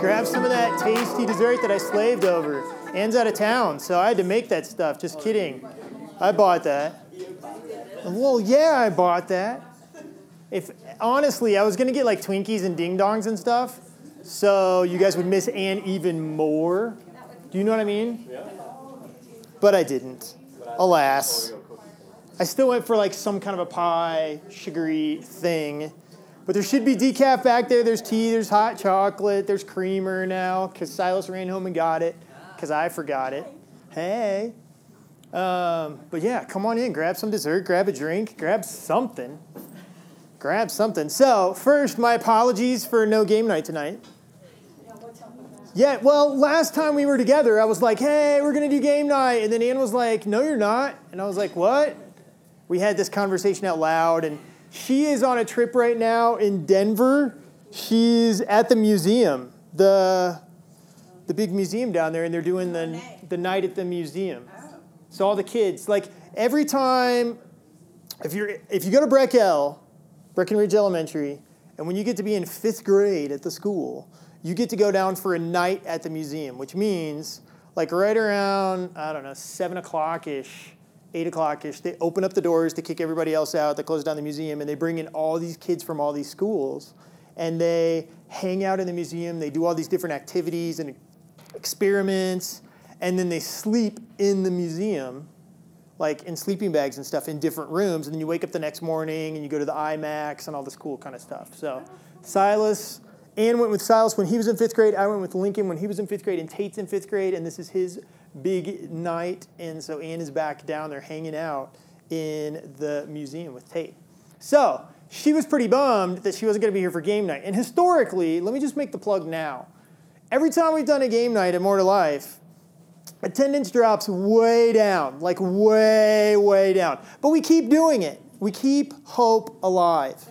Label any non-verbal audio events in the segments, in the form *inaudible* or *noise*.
grab some of that tasty dessert that I slaved over. Anne's out of town, so I had to make that stuff. Just kidding. I bought that. Well, yeah, I bought that. If honestly, I was gonna get like Twinkies and ding dongs and stuff, so you guys would miss Anne even more. Do you know what I mean? Yeah. But I didn't. Alas. I still went for like some kind of a pie, sugary thing. But there should be decaf back there. There's tea, there's hot chocolate, there's creamer now, because Silas ran home and got it, because I forgot it. Hey. Um, but yeah, come on in, grab some dessert, grab a drink, grab something. Grab something. So, first, my apologies for no game night tonight. Yeah, well, last time we were together, I was like, hey, we're going to do game night. And then Ann was like, no, you're not. And I was like, what? We had this conversation out loud, and she is on a trip right now in Denver. She's at the museum, the, the big museum down there, and they're doing the, the night at the museum. Oh. So all the kids, like every time, if you're if you go to Breckel, Breckenridge Elementary, and when you get to be in fifth grade at the school, you get to go down for a night at the museum, which means like right around I don't know seven o'clock ish, eight o'clock ish, they open up the doors to kick everybody else out. They close down the museum, and they bring in all these kids from all these schools, and they hang out in the museum. They do all these different activities and experiments and then they sleep in the museum, like in sleeping bags and stuff in different rooms. And then you wake up the next morning and you go to the IMAX and all this cool kind of stuff. So Silas, Ann went with Silas when he was in fifth grade. I went with Lincoln when he was in fifth grade, and Tate's in fifth grade, and this is his big night. And so Anne is back down there hanging out in the museum with Tate. So she was pretty bummed that she wasn't going to be here for game night. And historically, let me just make the plug now. Every time we've done a game night at More to Life, attendance drops way down, like way, way down. But we keep doing it. We keep hope alive.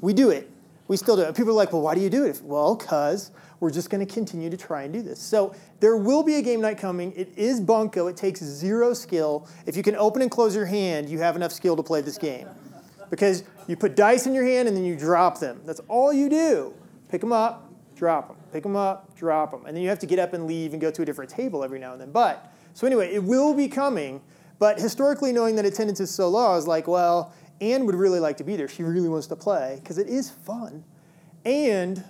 We do it. We still do it. People are like, well, why do you do it? Well, because we're just going to continue to try and do this. So there will be a game night coming. It is bunco. It takes zero skill. If you can open and close your hand, you have enough skill to play this game. Because you put dice in your hand and then you drop them. That's all you do. Pick them up, drop them pick them up, drop them. And then you have to get up and leave and go to a different table every now and then. But, so anyway, it will be coming. But historically, knowing that attendance is so low, I was like, well, Anne would really like to be there. She really wants to play because it is fun. And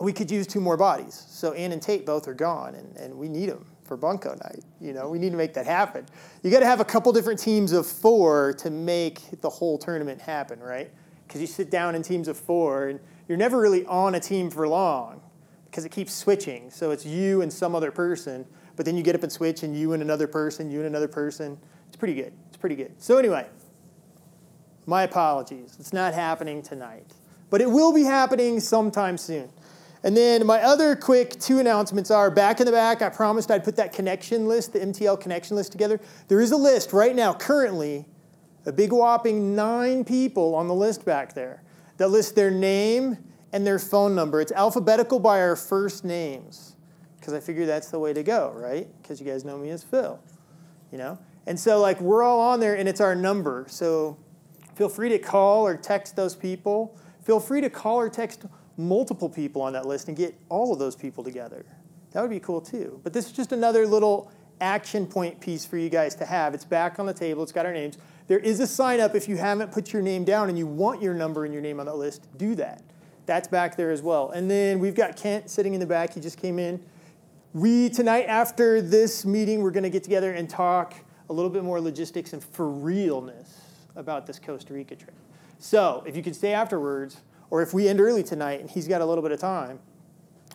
we could use two more bodies. So Anne and Tate both are gone, and, and we need them for Bunko night. You know, we need to make that happen. You got to have a couple different teams of four to make the whole tournament happen, right? Because you sit down in teams of four, and you're never really on a team for long because it keeps switching. So it's you and some other person, but then you get up and switch and you and another person, you and another person. It's pretty good. It's pretty good. So anyway, my apologies. It's not happening tonight, but it will be happening sometime soon. And then my other quick two announcements are back in the back. I promised I'd put that connection list, the MTL connection list together. There is a list right now, currently, a big whopping nine people on the list back there that list their name and their phone number. It's alphabetical by our first names because I figure that's the way to go, right? Because you guys know me as Phil, you know? And so, like, we're all on there and it's our number. So feel free to call or text those people. Feel free to call or text multiple people on that list and get all of those people together. That would be cool too. But this is just another little action point piece for you guys to have. It's back on the table, it's got our names. There is a sign up if you haven't put your name down and you want your number and your name on that list, do that. That's back there as well. And then we've got Kent sitting in the back. He just came in. We, tonight after this meeting, we're to get together and talk a little bit more logistics and for realness about this Costa Rica trip. So if you could stay afterwards, or if we end early tonight and he's got a little bit of time,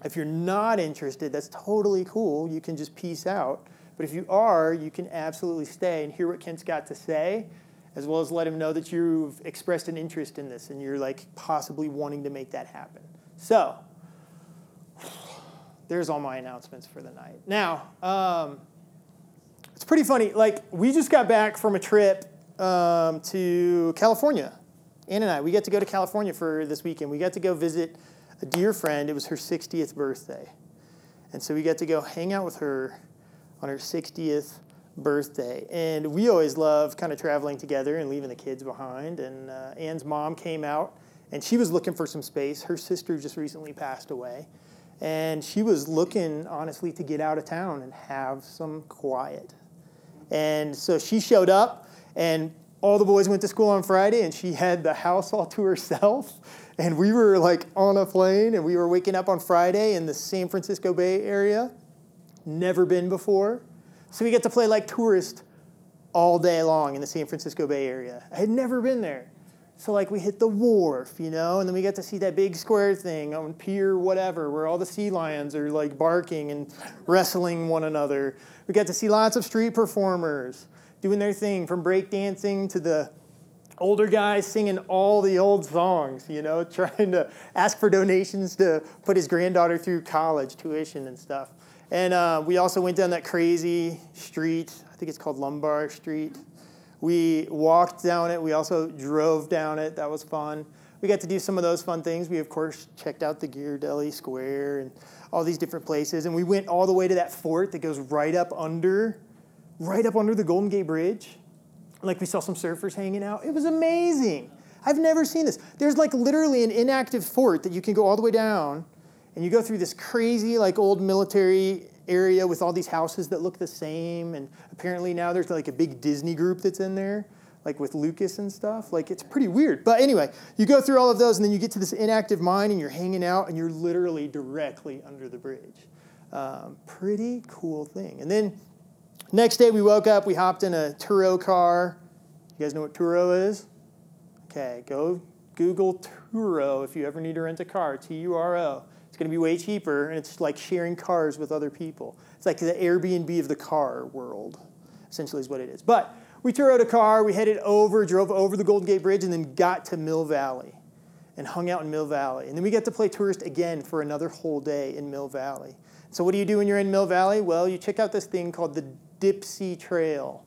if you're not interested, that's totally cool. You can just peace out. But if you are, you can absolutely stay and hear what Kent's got to say as well as let him know that you've expressed an interest in this and you're like possibly wanting to make that happen. So, there's all my announcements for the night. Now, um, it's pretty funny. Like, we just got back from a trip um, to California. Ann and I, we got to go to California for this weekend. We got to go visit a dear friend. It was her 60th birthday. And so we got to go hang out with her on her 60th birthday. And we always love kind of traveling together and leaving the kids behind. And uh, Anne's mom came out and she was looking for some space. Her sister just recently passed away. And she was looking, honestly, to get out of town and have some quiet. And so she showed up, and all the boys went to school on Friday, and she had the house all to herself. And we were like on a plane, and we were waking up on Friday in the San Francisco Bay Area. Never been before. So we get to play like tourists all day long in the San Francisco Bay Area. I had never been there. So like we hit the wharf, you know, and then we get to see that big square thing on pier whatever, where all the sea lions are like barking and wrestling one another. We get to see lots of street performers doing their thing, from breakdancing to the older guys singing all the old songs, you know, *laughs* trying to ask for donations to put his granddaughter through college tuition and stuff. And uh, we also went down that crazy street. I think it's called Lombard Street. We walked down it. We also drove down it. That was fun. We got to do some of those fun things. We, of course, checked out the Gear Ghirardelli Square and all these different places. And we went all the way to that fort that goes right up under, right up under the Golden Gate Bridge. Like we saw some surfers hanging out. It was amazing. I've never seen this. There's like literally an inactive fort that you can go all the way down, and you go through this crazy like old military area with all these houses that look the same. And apparently now there's like a big Disney group that's in there, like with Lucas and stuff. Like it's pretty weird. But anyway, you go through all of those and then you get to this inactive mine and you're hanging out and you're literally directly under the bridge. Um, pretty cool thing. And then next day we woke up, we hopped in a Turo car. You guys know what Turo is? Okay, go Google Turo if you ever need to rent a car, T U R O. It's going to be way cheaper, and it's like sharing cars with other people. It's like the Airbnb of the car world, essentially, is what it is. But we toured a car, we headed over, drove over the Golden Gate Bridge, and then got to Mill Valley and hung out in Mill Valley. And then we got to play tourist again for another whole day in Mill Valley. So, what do you do when you're in Mill Valley? Well, you check out this thing called the Dipsea Trail.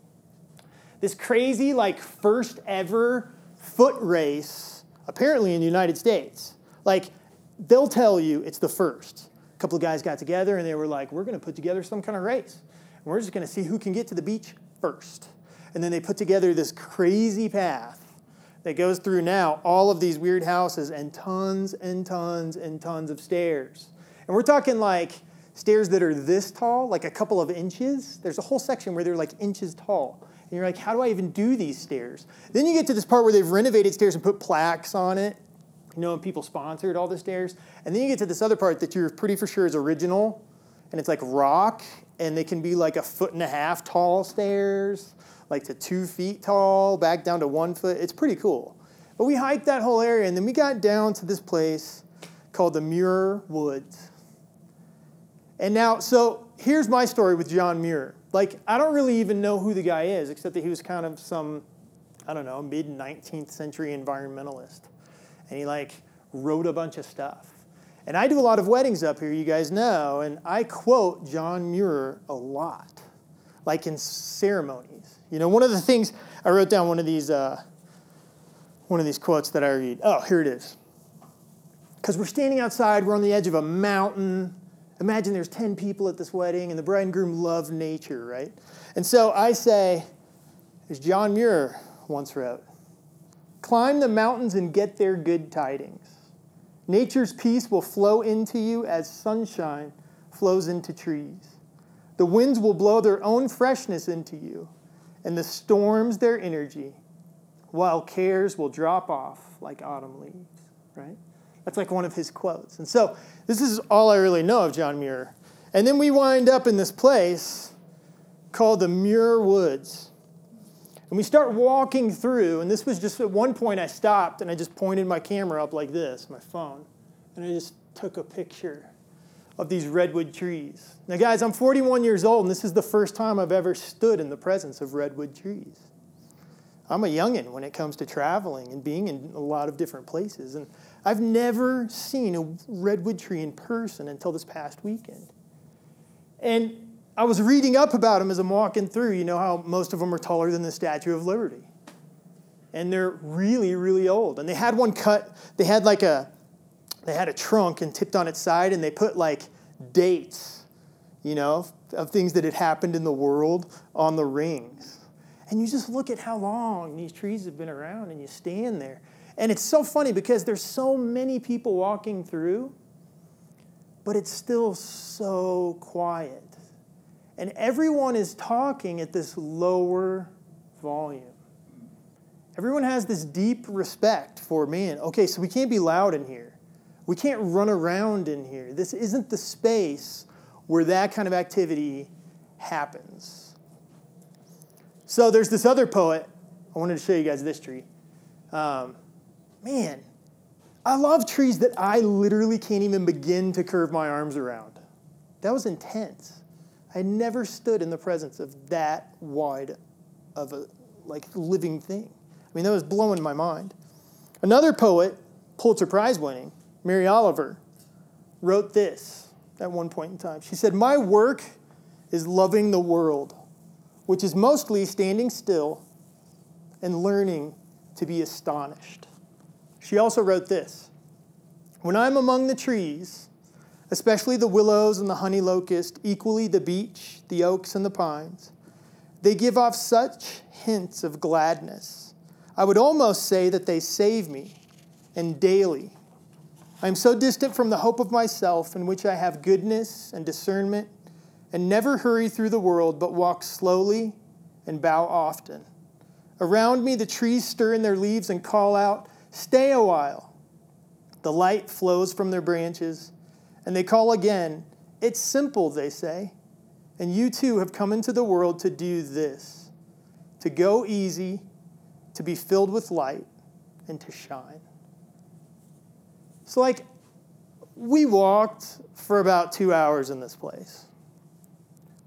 This crazy, like, first ever foot race, apparently in the United States. Like, they'll tell you it's the first. A couple of guys got together and they were like, we're going to put together some kind of race. And we're just going to see who can get to the beach first. And then they put together this crazy path that goes through now all of these weird houses and tons and tons and tons of stairs. And we're talking like stairs that are this tall, like a couple of inches. There's a whole section where they're like inches tall. And you're like, how do I even do these stairs? Then you get to this part where they've renovated stairs and put plaques on it you know, and people sponsored all the stairs. And then you get to this other part that you're pretty for sure is original, and it's like rock, and they can be like a foot and a half tall stairs, like to two feet tall, back down to one foot. It's pretty cool. But we hiked that whole area, and then we got down to this place called the Muir Woods. And now, so here's my story with John Muir. Like, I don't really even know who the guy is, except that he was kind of some, I don't know, mid 19th century environmentalist and he like wrote a bunch of stuff. And I do a lot of weddings up here, you guys know, and I quote John Muir a lot, like in ceremonies. You know, one of the things I wrote down one of these uh, one of these quotes that I read. Oh, here it is. Because we're standing outside, we're on the edge of a mountain. Imagine there's 10 people at this wedding, and the bride and groom love nature, right? And so I say, as John Muir once wrote, Climb the mountains and get their good tidings. Nature's peace will flow into you as sunshine flows into trees. The winds will blow their own freshness into you, and the storms their energy, while cares will drop off like autumn leaves, right? That's like one of his quotes. And so this is all I really know of John Muir. And then we wind up in this place called the Muir Woods. And we start walking through, and this was just at one point I stopped and I just pointed my camera up like this, my phone, and I just took a picture of these redwood trees. Now, guys, I'm 41 years old, and this is the first time I've ever stood in the presence of redwood trees. I'm a youngin' when it comes to traveling and being in a lot of different places, and I've never seen a redwood tree in person until this past weekend. And I was reading up about them as I'm walking through. You know how most of them are taller than the Statue of Liberty. And they're really, really old. And they had one cut, they had like a, they had a trunk and tipped on its side, and they put like dates, you know, of things that had happened in the world on the rings. And you just look at how long these trees have been around, and you stand there. And it's so funny because there's so many people walking through but it's still so quiet. And everyone is talking at this lower volume. Everyone has this deep respect for, man, okay, so we can't be loud in here. We can't run around in here. This isn't the space where that kind of activity happens. So there's this other poet. I wanted to show you guys this tree. Um, man, I love trees that I literally can't even begin to curve my arms around. That was intense. I never stood in the presence of that wide of a like living thing. I mean, that was blowing my mind. Another poet, Pulitzer Prize winning, Mary Oliver, wrote this at one point in time. She said, My work is loving the world, which is mostly standing still and learning to be astonished. She also wrote this When I'm among the trees, especially the willows and the honey locust, equally the beech, the oaks, and the pines, they give off such hints of gladness. I would almost say that they save me, and daily. I am so distant from the hope of myself, in which I have goodness and discernment, and never hurry through the world, but walk slowly and bow often. Around me, the trees stir in their leaves and call out, Stay a while. The light flows from their branches, and they call again. It's simple, they say. And you too have come into the world to do this to go easy, to be filled with light, and to shine. So, like, we walked for about two hours in this place.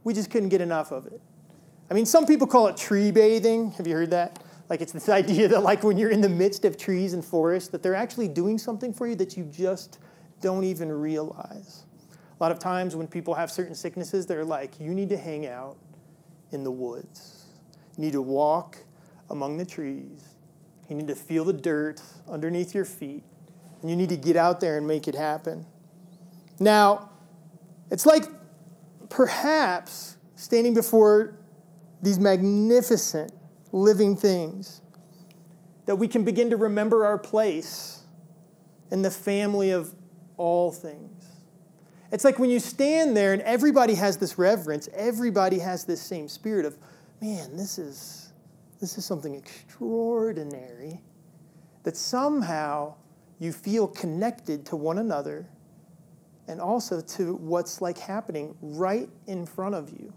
We just couldn't get enough of it. I mean, some people call it tree bathing. Have you heard that? Like, it's this *laughs* idea that, like, when you're in the midst of trees and forests, that they're actually doing something for you that you just don't even realize. A lot of times when people have certain sicknesses, they're like, you need to hang out in the woods. You need to walk among the trees. You need to feel the dirt underneath your feet. And you need to get out there and make it happen. Now, it's like perhaps standing before these magnificent living things that we can begin to remember our place in the family of all things. It's like when you stand there and everybody has this reverence, everybody has this same spirit of, man, this is, this is something extraordinary, that somehow you feel connected to one another and also to what's like happening right in front of you.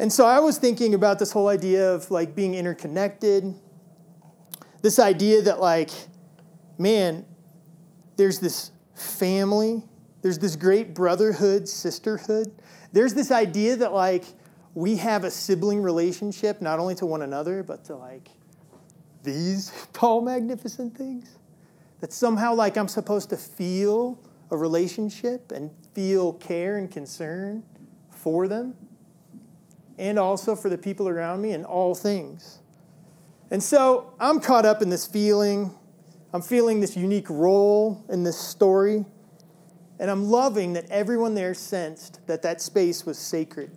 And so I was thinking about this whole idea of like being interconnected, this idea that like, man, there's this family there's this great brotherhood, sisterhood. There's this idea that, like, we have a sibling relationship, not only to one another, but to, like, these *laughs* tall, magnificent things. That somehow, like, I'm supposed to feel a relationship and feel care and concern for them and also for the people around me and all things. And so I'm caught up in this feeling. I'm feeling this unique role in this story. And I'm loving that everyone there sensed that that space was sacred.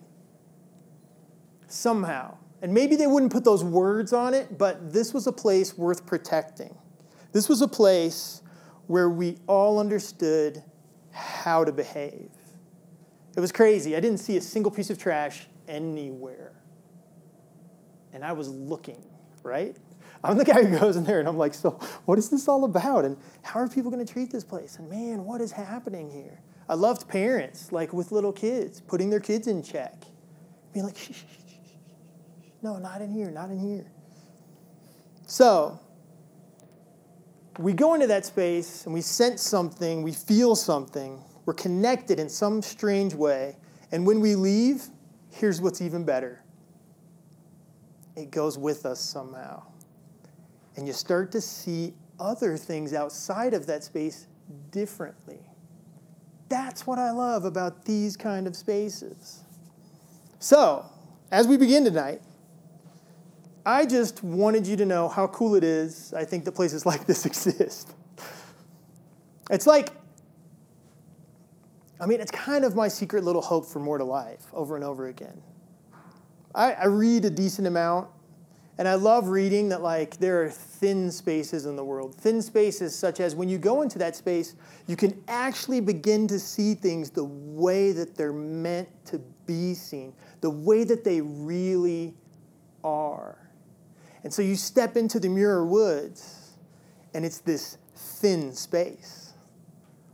Somehow. And maybe they wouldn't put those words on it, but this was a place worth protecting. This was a place where we all understood how to behave. It was crazy. I didn't see a single piece of trash anywhere. And I was looking, right? I'm the guy who goes in there and I'm like, so what is this all about? And how are people going to treat this place? And man, what is happening here? I loved parents, like with little kids, putting their kids in check. Being like, shh, shh, shh, shh, no, not in here, not in here. So, we go into that space and we sense something, we feel something, we're connected in some strange way. And when we leave, here's what's even better it goes with us somehow and you start to see other things outside of that space differently. That's what I love about these kind of spaces. So, as we begin tonight, I just wanted you to know how cool it is. I think that places *laughs* like this exist. It's like, I mean, it's kind of my secret little hope for more to life over and over again. I, I read a decent amount And I love reading that, like, there are thin spaces in the world. Thin spaces, such as when you go into that space, you can actually begin to see things the way that they're meant to be seen, the way that they really are. And so you step into the Muir Woods, and it's this thin space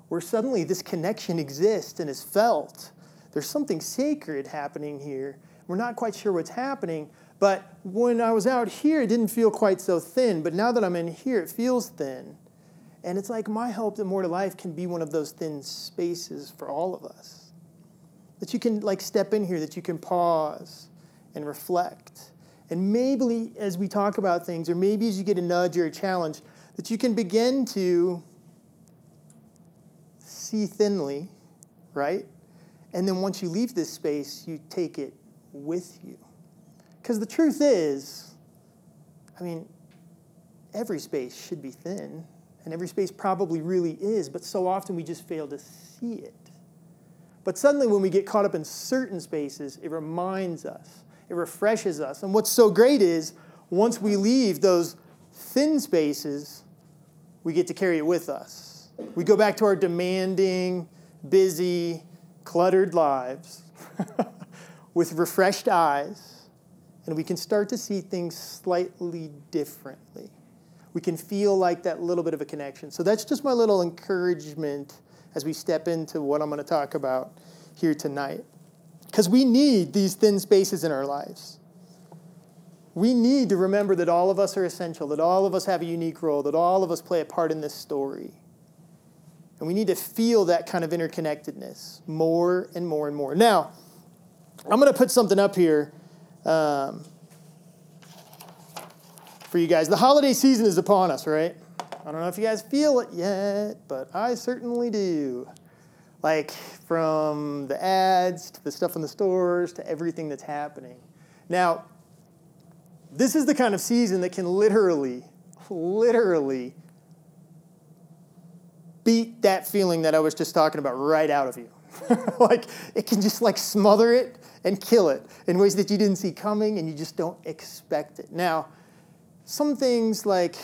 where suddenly this connection exists and is felt. There's something sacred happening here. We're not quite sure what's happening, but when I was out here, it didn't feel quite so thin. But now that I'm in here, it feels thin. And it's like my hope that More to Life can be one of those thin spaces for all of us. That you can like step in here, that you can pause and reflect. And maybe as we talk about things, or maybe as you get a nudge or a challenge, that you can begin to see thinly, right? And then once you leave this space, you take it with you. Because the truth is, I mean, every space should be thin, and every space probably really is, but so often we just fail to see it. But suddenly, when we get caught up in certain spaces, it reminds us, it refreshes us. And what's so great is, once we leave those thin spaces, we get to carry it with us. We go back to our demanding, busy, cluttered lives *laughs* with refreshed eyes and we can start to see things slightly differently. We can feel like that little bit of a connection. So that's just my little encouragement as we step into what I'm going to talk about here tonight. Because we need these thin spaces in our lives. We need to remember that all of us are essential, that all of us have a unique role, that all of us play a part in this story. And we need to feel that kind of interconnectedness more and more and more. Now, I'm going to put something up here um, for you guys. The holiday season is upon us, right? I don't know if you guys feel it yet, but I certainly do. Like from the ads to the stuff in the stores to everything that's happening. Now, this is the kind of season that can literally, literally beat that feeling that I was just talking about right out of you. *laughs* like it can just like smother it and kill it in ways that you didn't see coming and you just don't expect it. Now, some things like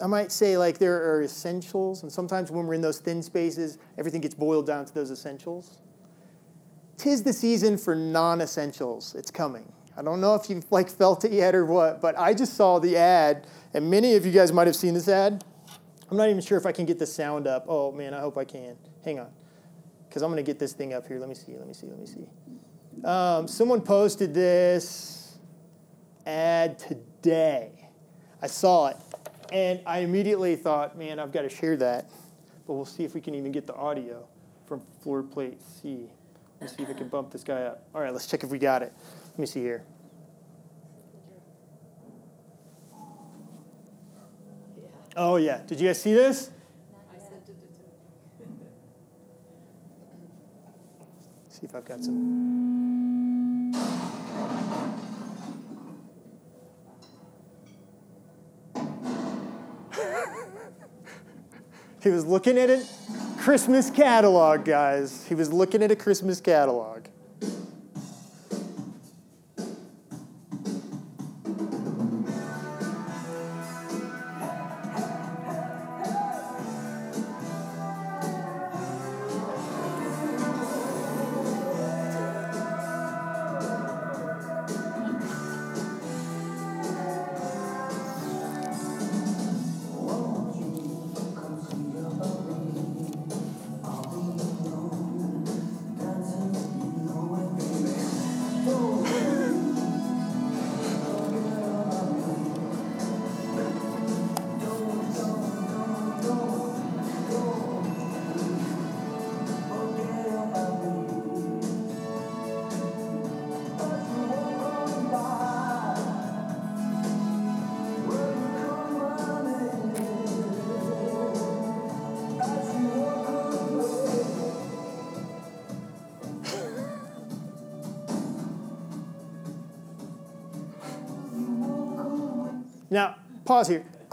I might say like there are essentials, and sometimes when we're in those thin spaces, everything gets boiled down to those essentials. Tis the season for non-essentials. It's coming. I don't know if you've like felt it yet or what, but I just saw the ad, and many of you guys might have seen this ad. I'm not even sure if I can get the sound up. Oh man, I hope I can. Hang on, because I'm gonna get this thing up here. Let me see. Let me see. Let me see. Um, someone posted this ad today. I saw it, and I immediately thought, man, I've got to share that. But we'll see if we can even get the audio from floor plate C. Let me see if I can bump this guy up. All right, let's check if we got it. Let me see here. Oh, yeah. Did you guys see this? See if I've got some. *laughs* he was looking at a Christmas catalog, guys. He was looking at a Christmas catalog.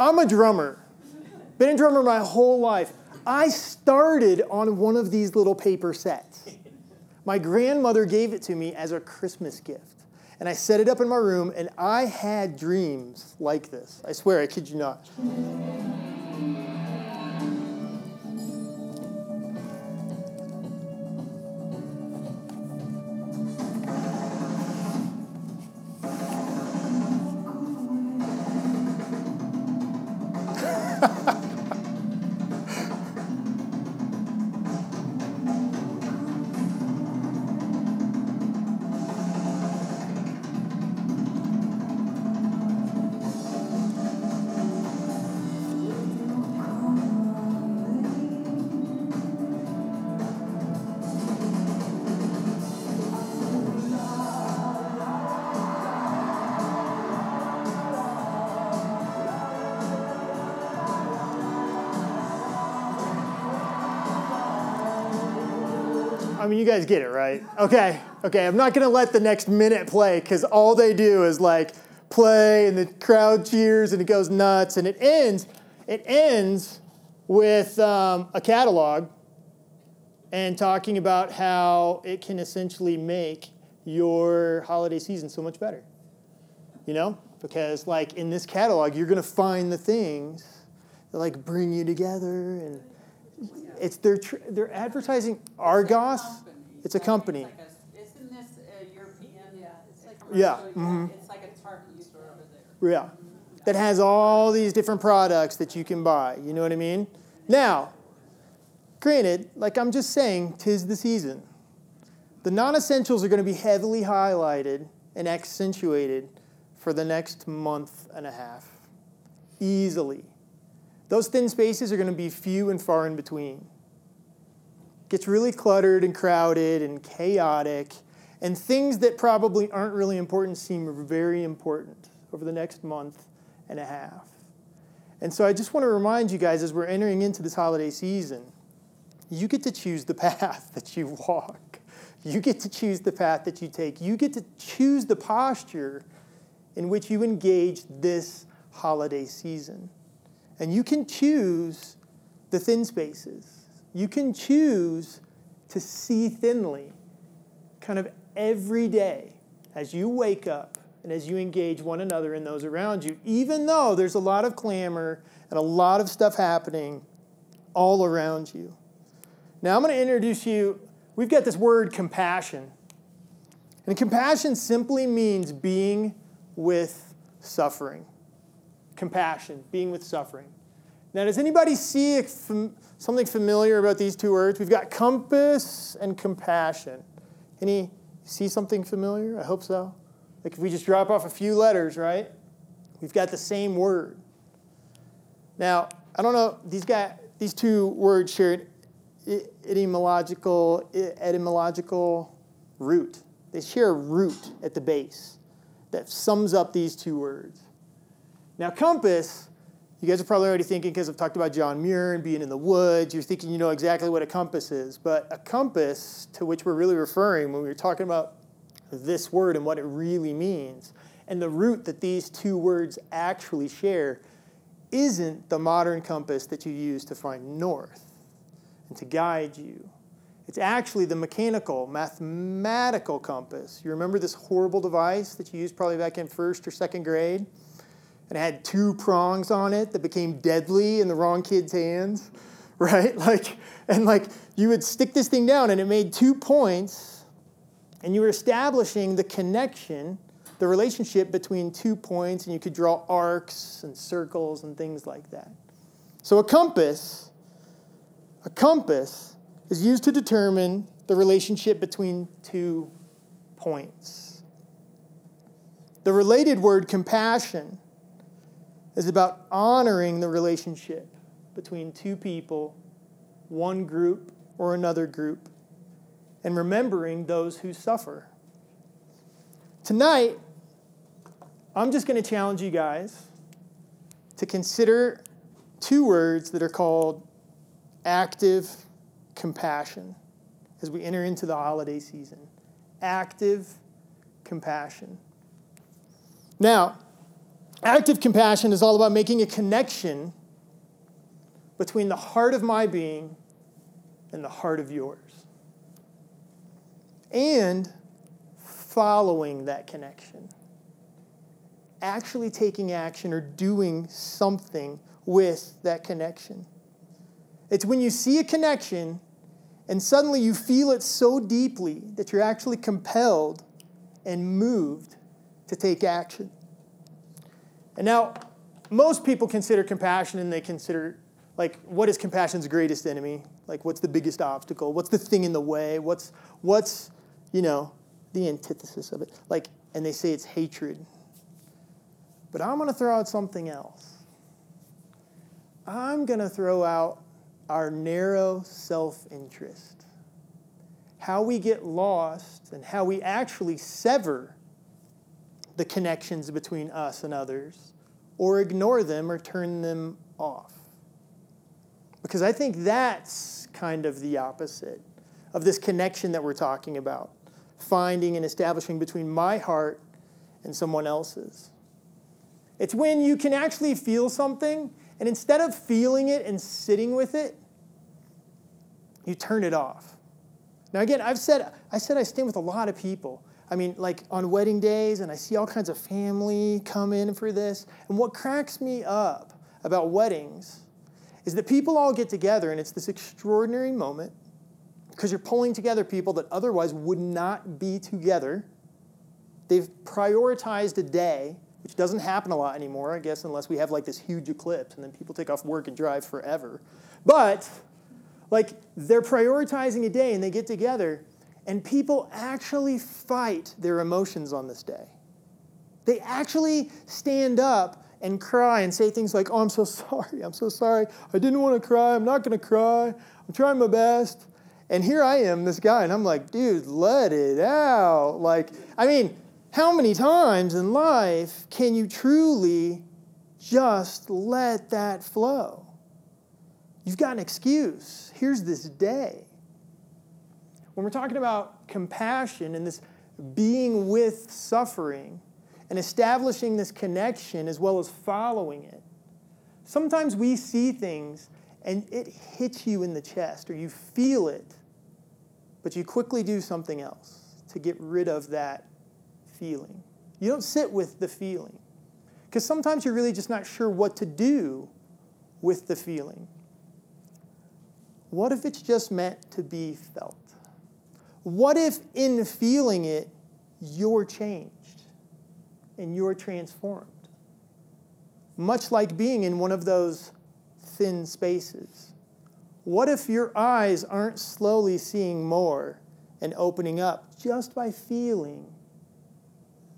I'm a drummer. Been a drummer my whole life. I started on one of these little paper sets. My grandmother gave it to me as a Christmas gift. and I set it up in my room, and I had dreams like this. I swear, I kid you not. Mean, you guys get it, right? Okay, okay. I'm not gonna let the next minute play because all they do is like play and the crowd cheers and it goes nuts and it ends. It ends with um, a catalog and talking about how it can essentially make your holiday season so much better. You know, because like in this catalog, you're gonna find the things that like bring you together and it's they're tr- they're advertising Argos. It's a company. It's like a- Isn't this a European? Yeah, it's like- Yeah, commercial? mhm. It's like a Target store over there. Yeah. That has all these different products that you can buy. You know what I mean? Now, granted, like I'm just saying, tis the season. The non essentials are going to be heavily highlighted and accentuated for the next month and a half. Easily. Those thin spaces are going to be few and far in between. It Gets really cluttered and crowded and chaotic, and things that probably aren't really important seem very important over the next month and a half. And so I just want to remind you guys as we're entering into this holiday season, you get to choose the *laughs* path that you walk. You get to choose the path that you take. You get to choose the posture in which you engage this holiday season. And you can choose the thin spaces. You can choose to see thinly kind of every day as you wake up and as you engage one another and those around you, even though there's a lot of clamor and a lot of stuff happening all around you. Now, I'm going to introduce you. We've got this word compassion. And compassion simply means being with suffering. Compassion, being with suffering. Now, does anybody see fam- something familiar about these two words? We've got compass and compassion. Any see something familiar? I hope so. Like if we just drop off a few letters, right? We've got the same word. Now, I don't know, these guys, these two words share an etymological, etymological root. They share a root at the base that sums up these two words. Now, compass, you guys are probably already thinking, because I've talked about John Muir and being in the woods, you're thinking you know exactly what a compass is. But a compass, to which we're really referring when we were talking about this word and what it really means, and the root that these two words actually share, isn't the modern compass that you use to find north and to guide you. It's actually the mechanical, mathematical compass. You remember this horrible device that you used probably back in first or second grade? And it had two prongs on it that became deadly in the wrong kid's hands, *laughs* right? Like, and like you would stick this thing down and it made two points, and you were establishing the connection, the relationship between two points, and you could draw arcs and circles and things like that. So a compass, a compass is used to determine the relationship between two points. The related word compassion is about honoring the relationship between two people, one group or another group, and remembering those who suffer. Tonight, I'm just going to challenge you guys to consider two words that are called active compassion as we enter into the holiday season. Active compassion. Now, active compassion is all about making a connection between the heart of my being and the heart of yours. And following that connection, actually taking action or doing something with that connection. It's when you see a connection and suddenly you feel it so deeply that you're actually compelled and moved to take action. And now, most people consider compassion and they consider, like, what is compassion's greatest enemy? Like, what's the biggest obstacle? What's the thing in the way? What's, what's you know, the antithesis of it? Like, and they say it's hatred. But I'm going to throw out something else. I'm going to throw out our narrow self interest. How we get lost and how we actually sever the connections between us and others or ignore them or turn them off. Because I think that's kind of the opposite of this connection that we're talking about finding and establishing between my heart and someone else's. It's when you can actually feel something, and instead of feeling it and sitting with it, you turn it off. Now, again, I've said, I said I stand with a lot of people. I mean, like on wedding days, and I see all kinds of family come in for this. And what cracks me up about weddings is that people all get together, and it's this extraordinary moment because you're pulling together people that otherwise would not be together. They've prioritized a day, which doesn't happen a lot anymore, I guess, unless we have like this huge eclipse and then people take off work and drive forever. But, like, they're prioritizing a day and they get together, and people actually fight their emotions on this day. They actually stand up and cry and say things like, Oh, I'm so *laughs* sorry. I'm so sorry. I didn't want to cry. I'm not going to cry. I'm trying my best. And here I am, this guy, and I'm like, dude, let it out. Like, I mean, how many times in life can you truly just let that flow? You've got an excuse. Here's this day. When we're talking about compassion and this being with suffering and establishing this connection as well as following it, sometimes we see things and it hits you in the chest or you feel it but you quickly do something else to get rid of that feeling. You don't sit with the feeling because sometimes you're really just not sure what to do with the feeling. What if it's just meant to be felt? What if in feeling it, you're changed and you're transformed? Much like being in one of those thin spaces what if your eyes aren't slowly seeing more and opening up just by feeling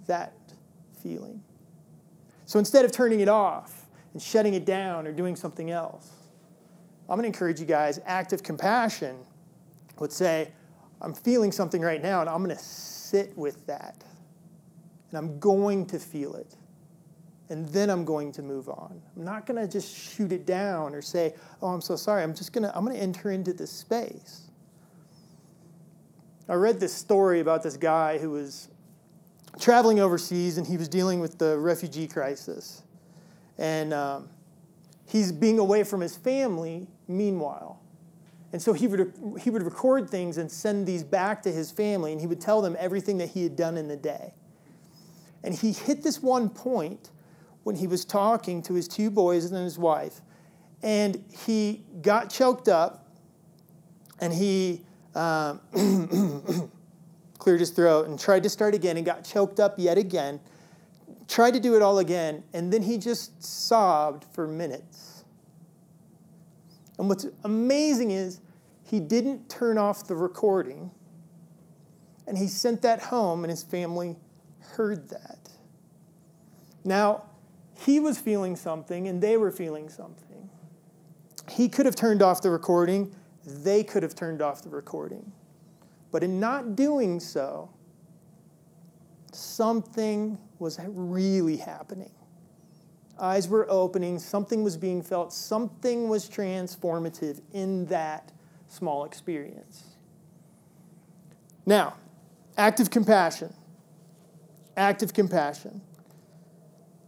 that feeling? So instead of turning it off and shutting it down or doing something else, I'm going to encourage you guys, active compassion would say, I'm feeling something right now and I'm going to sit with that. And I'm going to feel it and then I'm going to move on. I'm not going to just shoot it down or say, "Oh, I'm so sorry." I'm just going to I'm going to enter into this space. I read this story about this guy who was traveling overseas and he was dealing with the refugee crisis. And um, he's being away from his family meanwhile. And so he would, he would record things and send these back to his family, and he would tell them everything that he had done in the day. And he hit this one point when he was talking to his two boys and his wife. And he got choked up and he um, *clears throat* cleared his throat and tried to start again and got choked up yet again. Tried to do it all again, and then he just sobbed for minutes. And what's amazing is he didn't turn off the recording, and he sent that home, and his family heard that. Now, he was feeling something and they were feeling something. He could have turned off the recording, they could have turned off the recording. But in not doing so, something was really happening. Eyes were opening, something was being felt, something was transformative in that small experience. Now, active compassion. Active compassion.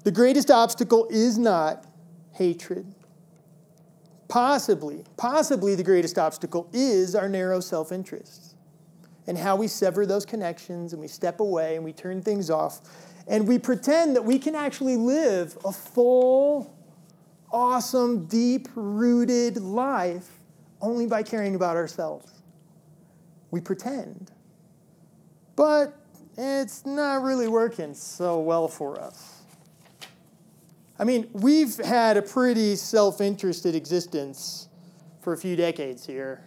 The greatest obstacle is not hatred. Possibly, possibly the greatest obstacle is our narrow self interests and how we sever those connections and we step away and we turn things off and we pretend that we can actually live a full, awesome, deep rooted life only by caring about ourselves. We pretend. But it's not really working so well for us. I mean, we've had a pretty self interested existence for a few decades here,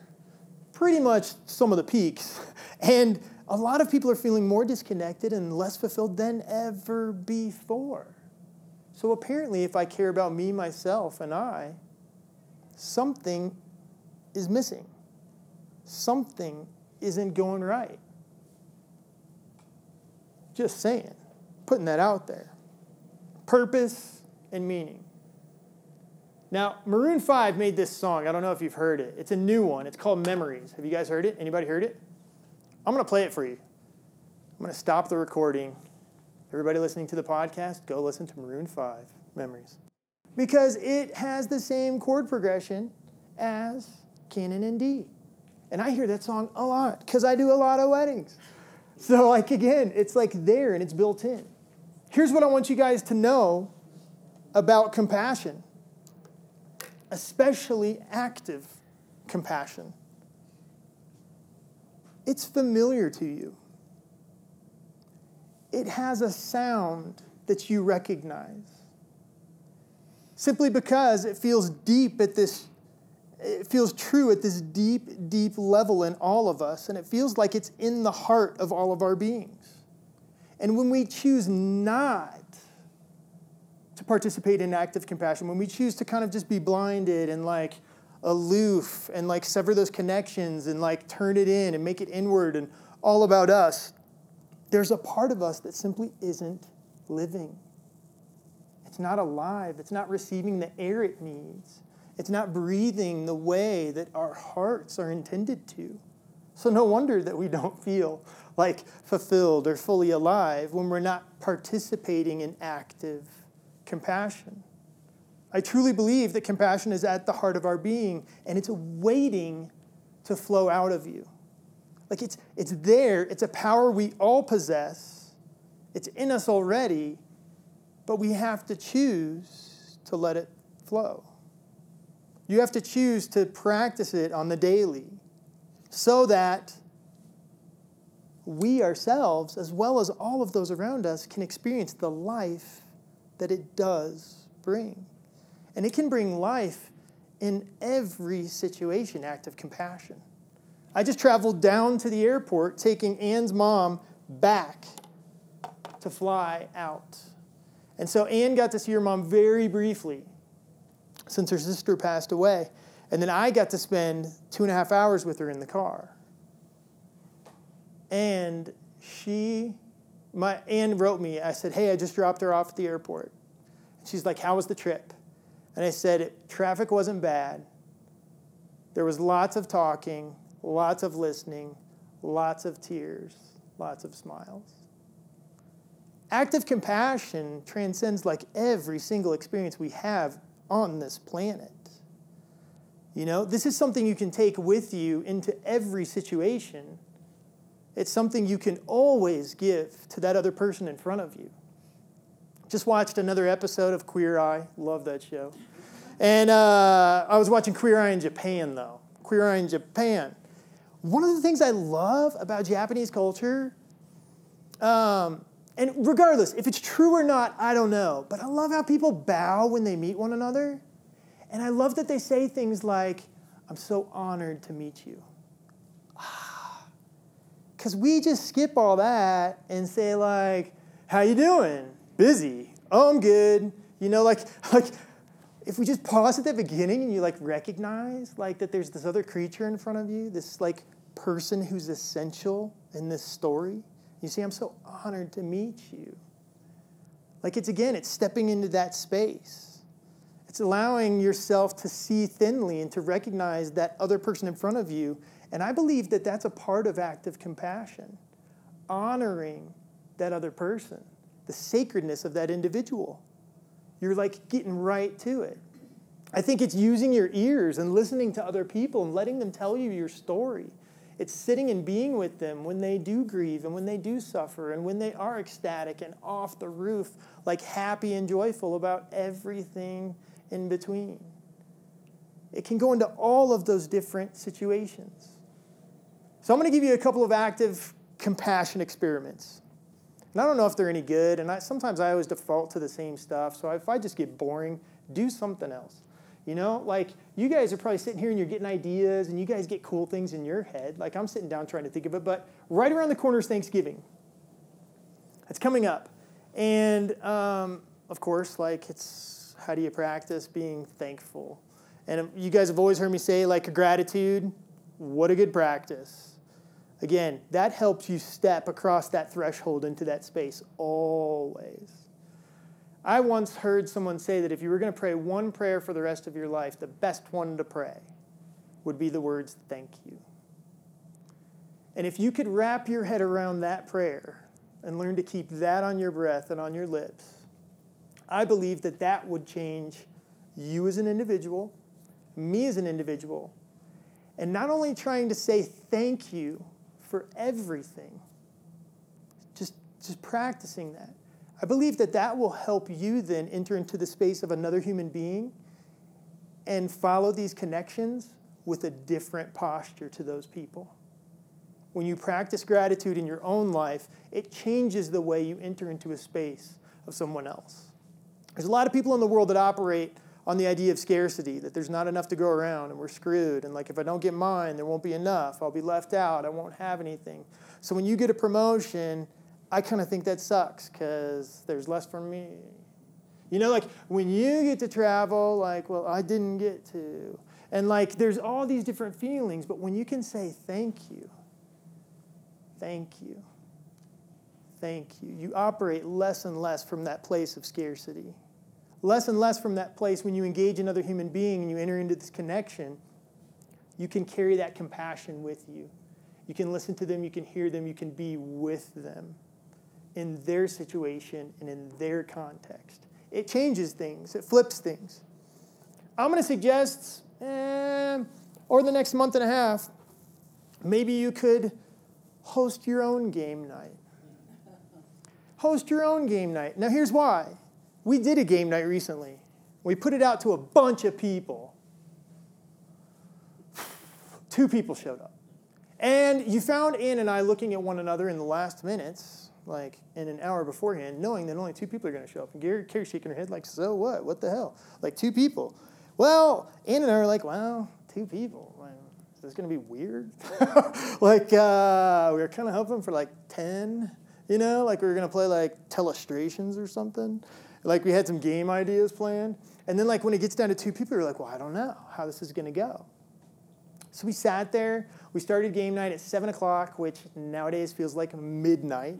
pretty much some of the peaks. *laughs* And a lot of people are feeling more disconnected and less fulfilled than ever before. So apparently, if I care about me, myself, and I, something is missing. Something isn't going right. Just saying, putting that out there. Purpose and meaning. Now, Maroon 5 made this song. I don't know if you've heard it. It's a new one. It's called Memories. Have you guys heard it? Anybody heard it? I'm going to play it for you. I'm going to stop the recording. Everybody listening to the podcast, go listen to Maroon 5 Memories. Because it has the same chord progression as Canon in D. And I hear that song a lot because I do a lot of weddings. So, like, again, it's like there and it's built in. Here's what I want you guys to know about compassion, especially active compassion. It's familiar to you. It has a sound that you recognize. Simply because it feels deep at this, it feels true at this deep, deep level in all of us, and it feels like it's in the heart of all of our beings. And when we choose not to participate in active compassion, when we choose to kind of just be blinded and like, aloof and like sever those connections and like turn it in and make it inward and all about us, there's a part of us that simply isn't living. It's not alive. It's not receiving the air it needs. It's not breathing the way that our hearts are intended to. So, no wonder that we don't feel like fulfilled or fully alive when we're not participating in active compassion. I truly believe that compassion is at the heart of our being and it's waiting to flow out of you. Like it's, it's there, it's a power we all possess, it's in us already, but we have to choose to let it flow. You have to choose to practice it on the daily so that we ourselves, as well as all of those around us, can experience the life that it does bring. And it can bring life in every situation, act of compassion. I just traveled down to the airport taking Ann's mom back to fly out. And so Ann got to see her mom very briefly since her sister passed away. And then I got to spend two and a half hours with her in the car. And she, my Ann wrote me, I said, Hey, I just dropped her off at the airport. She's like, How was the trip? And I said, traffic wasn't bad. There was lots of talking, lots of listening, lots of tears, lots of smiles. Active compassion transcends like every single experience we have on this planet. You know, this is something you can take with you into every situation. It's something you can always give to that other person in front of you. Just watched another episode of Queer Eye. Love that show. And uh, I was watching Queer Eye in Japan, though. Queer Eye in Japan. One of the things I love about Japanese culture, um, and regardless, if it's true or not, I don't know, but I love how people bow when they meet one another. And I love that they say things like, I'm so honored to meet you. *sighs* Because we just skip all that and say, like, how you doing? Busy. Oh, I'm good. You know, like, *laughs* like if we just pause at the beginning and you like recognize like that there's this other creature in front of you, this like person who's essential in this story. You see, I'm so honored to meet you. Like it's again, it's stepping into that space. It's allowing yourself to see thinly and to recognize that other person in front of you. And I believe that that's a part of active compassion, honoring that other person the sacredness of that individual. You're like getting right to it. I think it's using your ears and listening to other people and letting them tell you your story It's sitting and being with them when they do grieve and when they do suffer and when they are ecstatic and off the roof, like happy and joyful about everything in between. It can go into all of those different situations. So I'm going to give you a couple of active compassion experiments. And I don't know if they're any good, and I, sometimes I always default to the same stuff. So if I just get boring, do something else. You know, like you guys are probably sitting here and you're getting ideas and you guys get cool things in your head. Like I'm sitting down trying to think of it, but right around the corner is Thanksgiving. It's coming up. And um, of course, like it's how do you practice being thankful? And you guys have always heard me say, like, gratitude, what a good practice. Again, that helps you step across that threshold into that space always. I once heard someone say that if you were going to pray one prayer for the rest of your life, the best one to pray would be the words, thank you. And if you could wrap your head around that prayer and learn to keep that on your breath and on your lips, I believe that that would change you as an individual, me as an individual, and not only trying to say thank you for everything, just, just practicing that I believe that that will help you then enter into the space of another human being and follow these connections with a different posture to those people. When you practice gratitude in your own life, it changes the way you enter into a space of someone else. There's a lot of people in the world that operate on the idea of scarcity, that there's not enough to go around and we're screwed. And like, if I don't get mine, there won't be enough. I'll be left out. I won't have anything. So when you get a promotion, I kind of think that sucks because there's less for me. You know, like when you get to travel, like, well, I didn't get to. And like, there's all these different feelings, but when you can say thank you, thank you, thank you, you operate less and less from that place of scarcity. Less and less from that place when you engage another human being and you enter into this connection, you can carry that compassion with you. You can listen to them, you can hear them, you can be with them in their situation and in their context. It changes things, it flips things. I'm going to suggest, eh, or the next month and a half, maybe you could host your own game night. Host your own game night. Now, here's why. We did a game night recently. We put it out to a bunch of people. Two people showed up. And you found Ann and I looking at one another in the last minutes like in an hour beforehand, knowing that only two people are going to show up. And Gary, shaking her head like, so what? What the hell? Like two people. Well, Ann and I are like, wow, two people. Like, is this going to be weird? *laughs* like uh, we were kind of hoping for like 10, you know, like we were going to play like telestrations or something. Like we had some game ideas planned. And then like when it gets down to two people, you're like, well, I don't know how this is going to go. So we sat there. We started game night at 7 o'clock, which nowadays feels like midnight.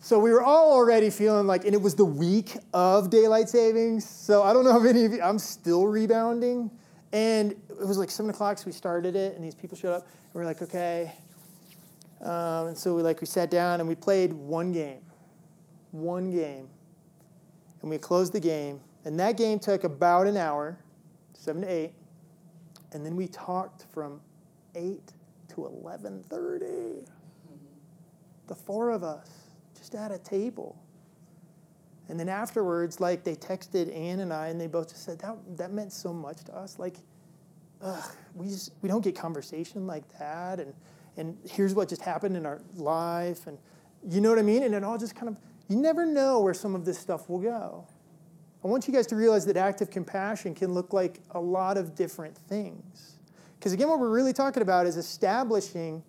So we were all already feeling like, and it was the week of daylight savings. So I don't know if any of you, I'm still rebounding. And it was like seven o'clock, so we started it, and these people showed up. And we are like, okay. Um, and so we like we sat down and we played one game, one game, and we closed the game. And that game took about an hour, seven to eight, and then we talked from eight to eleven thirty. The four of us just at a table. And then afterwards, like they texted Ann and I, and they both just said that that meant so much to us. Like, ugh, we just we don't get conversation like that, and and here's what just happened in our life, and you know what I mean. And it all just kind of you never know where some of this stuff will go. I want you guys to realize that active compassion can look like a lot of different things. Because again, what we're really talking about is establishing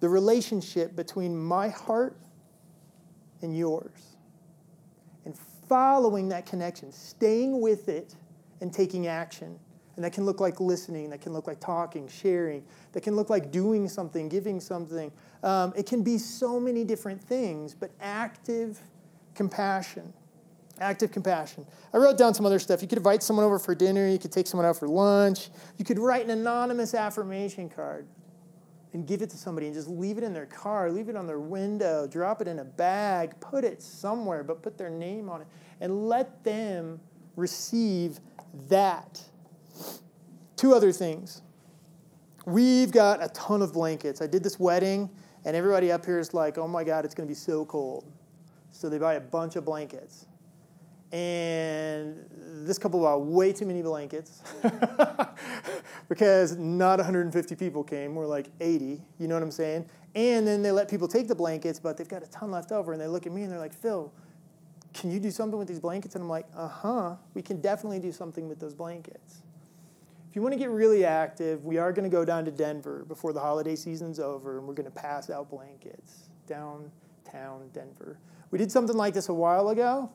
the relationship between my heart and yours. And following that connection, staying with it and taking action. And that can look like listening, that can look like talking, sharing, that can look like doing something, giving something. Um, it can be so many different things, but active compassion. Active compassion. I wrote down some other stuff. You could invite someone over for dinner, you could take someone out for lunch, you could write an anonymous affirmation card and give it to somebody and just leave it in their car, leave it on their window, drop it in a bag, put it somewhere, but put their name on it, and let them receive that. Two other things. we've got a ton of blankets. I did this wedding, and everybody up here is like, oh my God, it's going to be so cold. So they buy a bunch of blankets. And this couple bought way too many blankets *laughs* because not 150 people came, We're like 80. You know what I'm saying? And then they let people take the blankets, but they've got a ton left over. And they look at me and they're like, Phil, can you do something with these blankets? And I'm like, uh huh, we can definitely do something with those blankets. If you want to get really active, we are going to go down to Denver before the holiday season's over, and we're going to pass out blankets downtown Denver. We did something like this a while ago.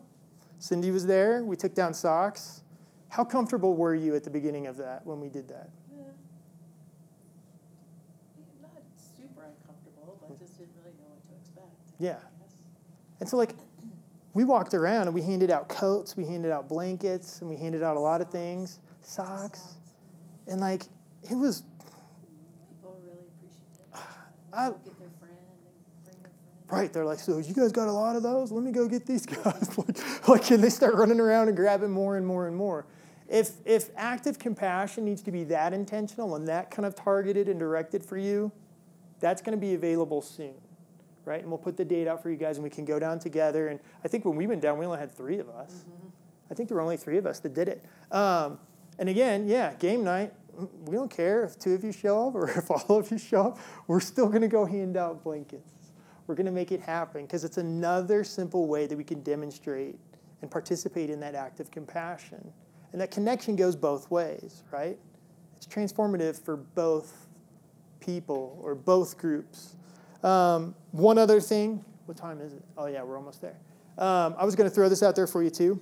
Cindy was there. We took down socks. How comfortable were you at the beginning of that when we did that? Yeah. Not super uncomfortable, but just didn't really know what to expect. Yeah. And so, like, we walked around and we handed out coats, we handed out blankets, and we handed out a lot of things, socks. And, like, it was, People really appreciative. *sighs* I, get their friend bring their friend. right, they're like, so you guys got a lot of those? Let me go get these *laughs* guys. like, like, and they start running around and grabbing more and more and more. If, if active compassion needs to be that intentional and that kind of targeted and directed for you, that's going to be available soon, right? And we'll put the date out for you guys and we can go down together. And I think when we went down, we only had three of us. I think there were only three of us that did it. Um, and again, yeah, game night. We don't care if two of you show up or *laughs* if all of you show up. We're still going to go hand out blankets. We're going to make it happen because it's another simple way that we can demonstrate and participate in that act of compassion. And that connection goes both ways, right? It's transformative for both people or both groups. Um, one other thing, what time is it? Oh, yeah, we're almost there. Um, I was going to throw this out there for you too.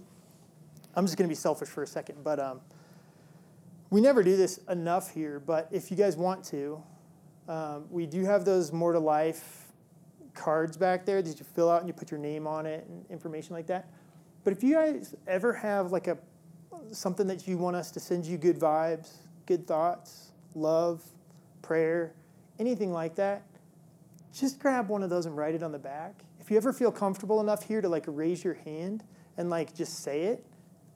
I'm just going to be selfish for a second, but um, we never do this enough here. But if you guys want to, um, we do have those more to life cards back there that you fill out and you put your name on it and information like that. But if you guys ever have like a something that you want us to send you good vibes, good thoughts, love, prayer, anything like that, just grab one of those and write it on the back. If you ever feel comfortable enough here to like raise your hand and like just say it,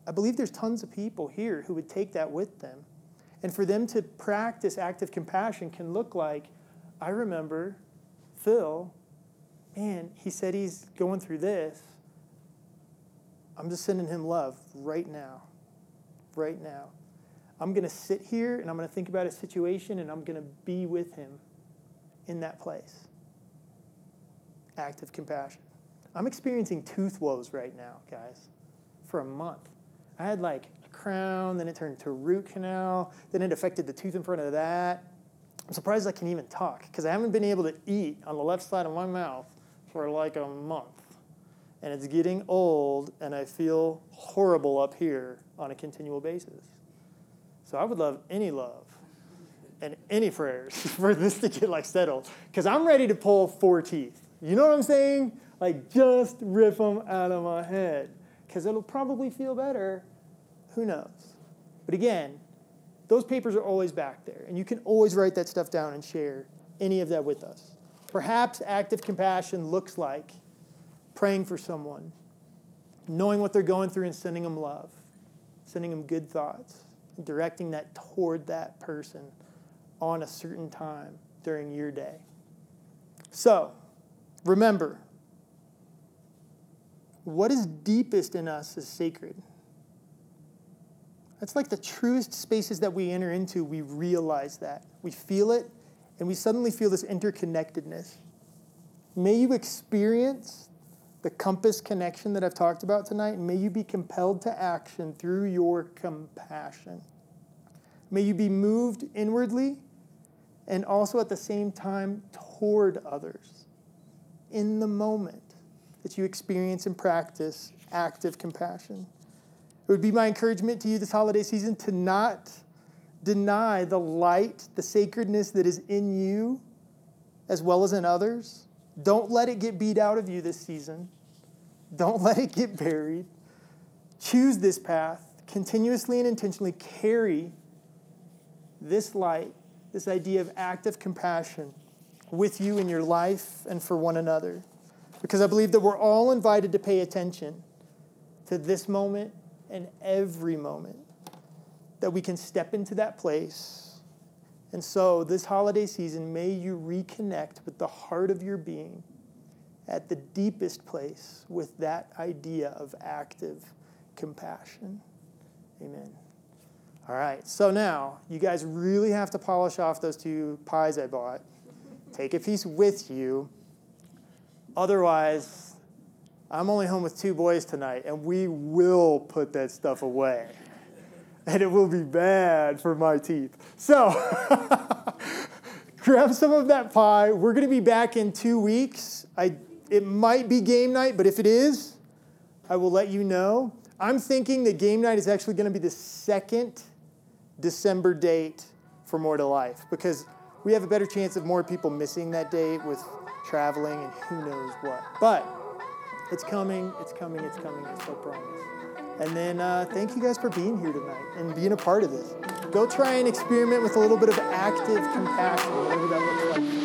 I believe there's tons of people here who would take that with them. And for them to practice active compassion can look like, I remember Phil, man, he said he's going through this. I'm just sending him love right now. Right now. I'm going to sit here and I'm going to think about a situation and I'm going to be with him in that place. Active compassion. I'm experiencing tooth woes right now, guys, for a month. I had like a crown, then it turned to a root canal, then it affected the tooth in front of that. I'm surprised I can even talk because I haven't been able to eat on the left side of my mouth for like a month. And it's getting old, and I feel horrible up here on a continual basis. So I would love any love and any prayers *laughs* for this to get like settled because I'm ready to pull four teeth. You know what I'm saying? Like just rip them out of my head because it'll probably feel better. Who knows? But again, those papers are always back there, and you can always write that stuff down and share any of that with us. Perhaps active compassion looks like praying for someone, knowing what they're going through and sending them love, sending them good thoughts, directing that toward that person on a certain time during your day. So, remember, what is deepest in us is sacred. That's like the truest spaces that we enter into, we realize that. We feel it, and we suddenly feel this interconnectedness. May you experience the compass connection that I've talked about tonight, and may you be compelled to action through your compassion. May you be moved inwardly and also at the same time toward others in the moment that you experience and practice active compassion. It would be my encouragement to you this holiday season to not deny the light, the sacredness that is in you as well as in others. Don't let it get beat out of you this season. Don't *laughs* let it get buried. Choose this path. Continuously and intentionally carry this light, this idea of active compassion with you in your life and for one another. Because I believe that we're all invited to pay attention to this moment and every moment that we can step into that place And so, this holiday season, may you reconnect with the heart of your being at the deepest place with that idea of active compassion. Amen. All right, so now you guys really have to polish off those two pies I bought. Take a piece with you. Otherwise, I'm only home with two boys tonight, and we will put that stuff away. And it will be bad for my teeth. So, *laughs* grab some of that pie. We're going to be back in two weeks. I, it might be game night, but if it is, I will let you know. I'm thinking that game night is actually going to be the second December date for More to Life because we have a better chance of more people missing that date with traveling and who knows what. But it's coming, it's coming, it's coming, I still promise. And then uh, thank you guys for being here tonight and being a part of this. Go try and experiment with a little bit of active compassion, whatever that looks like.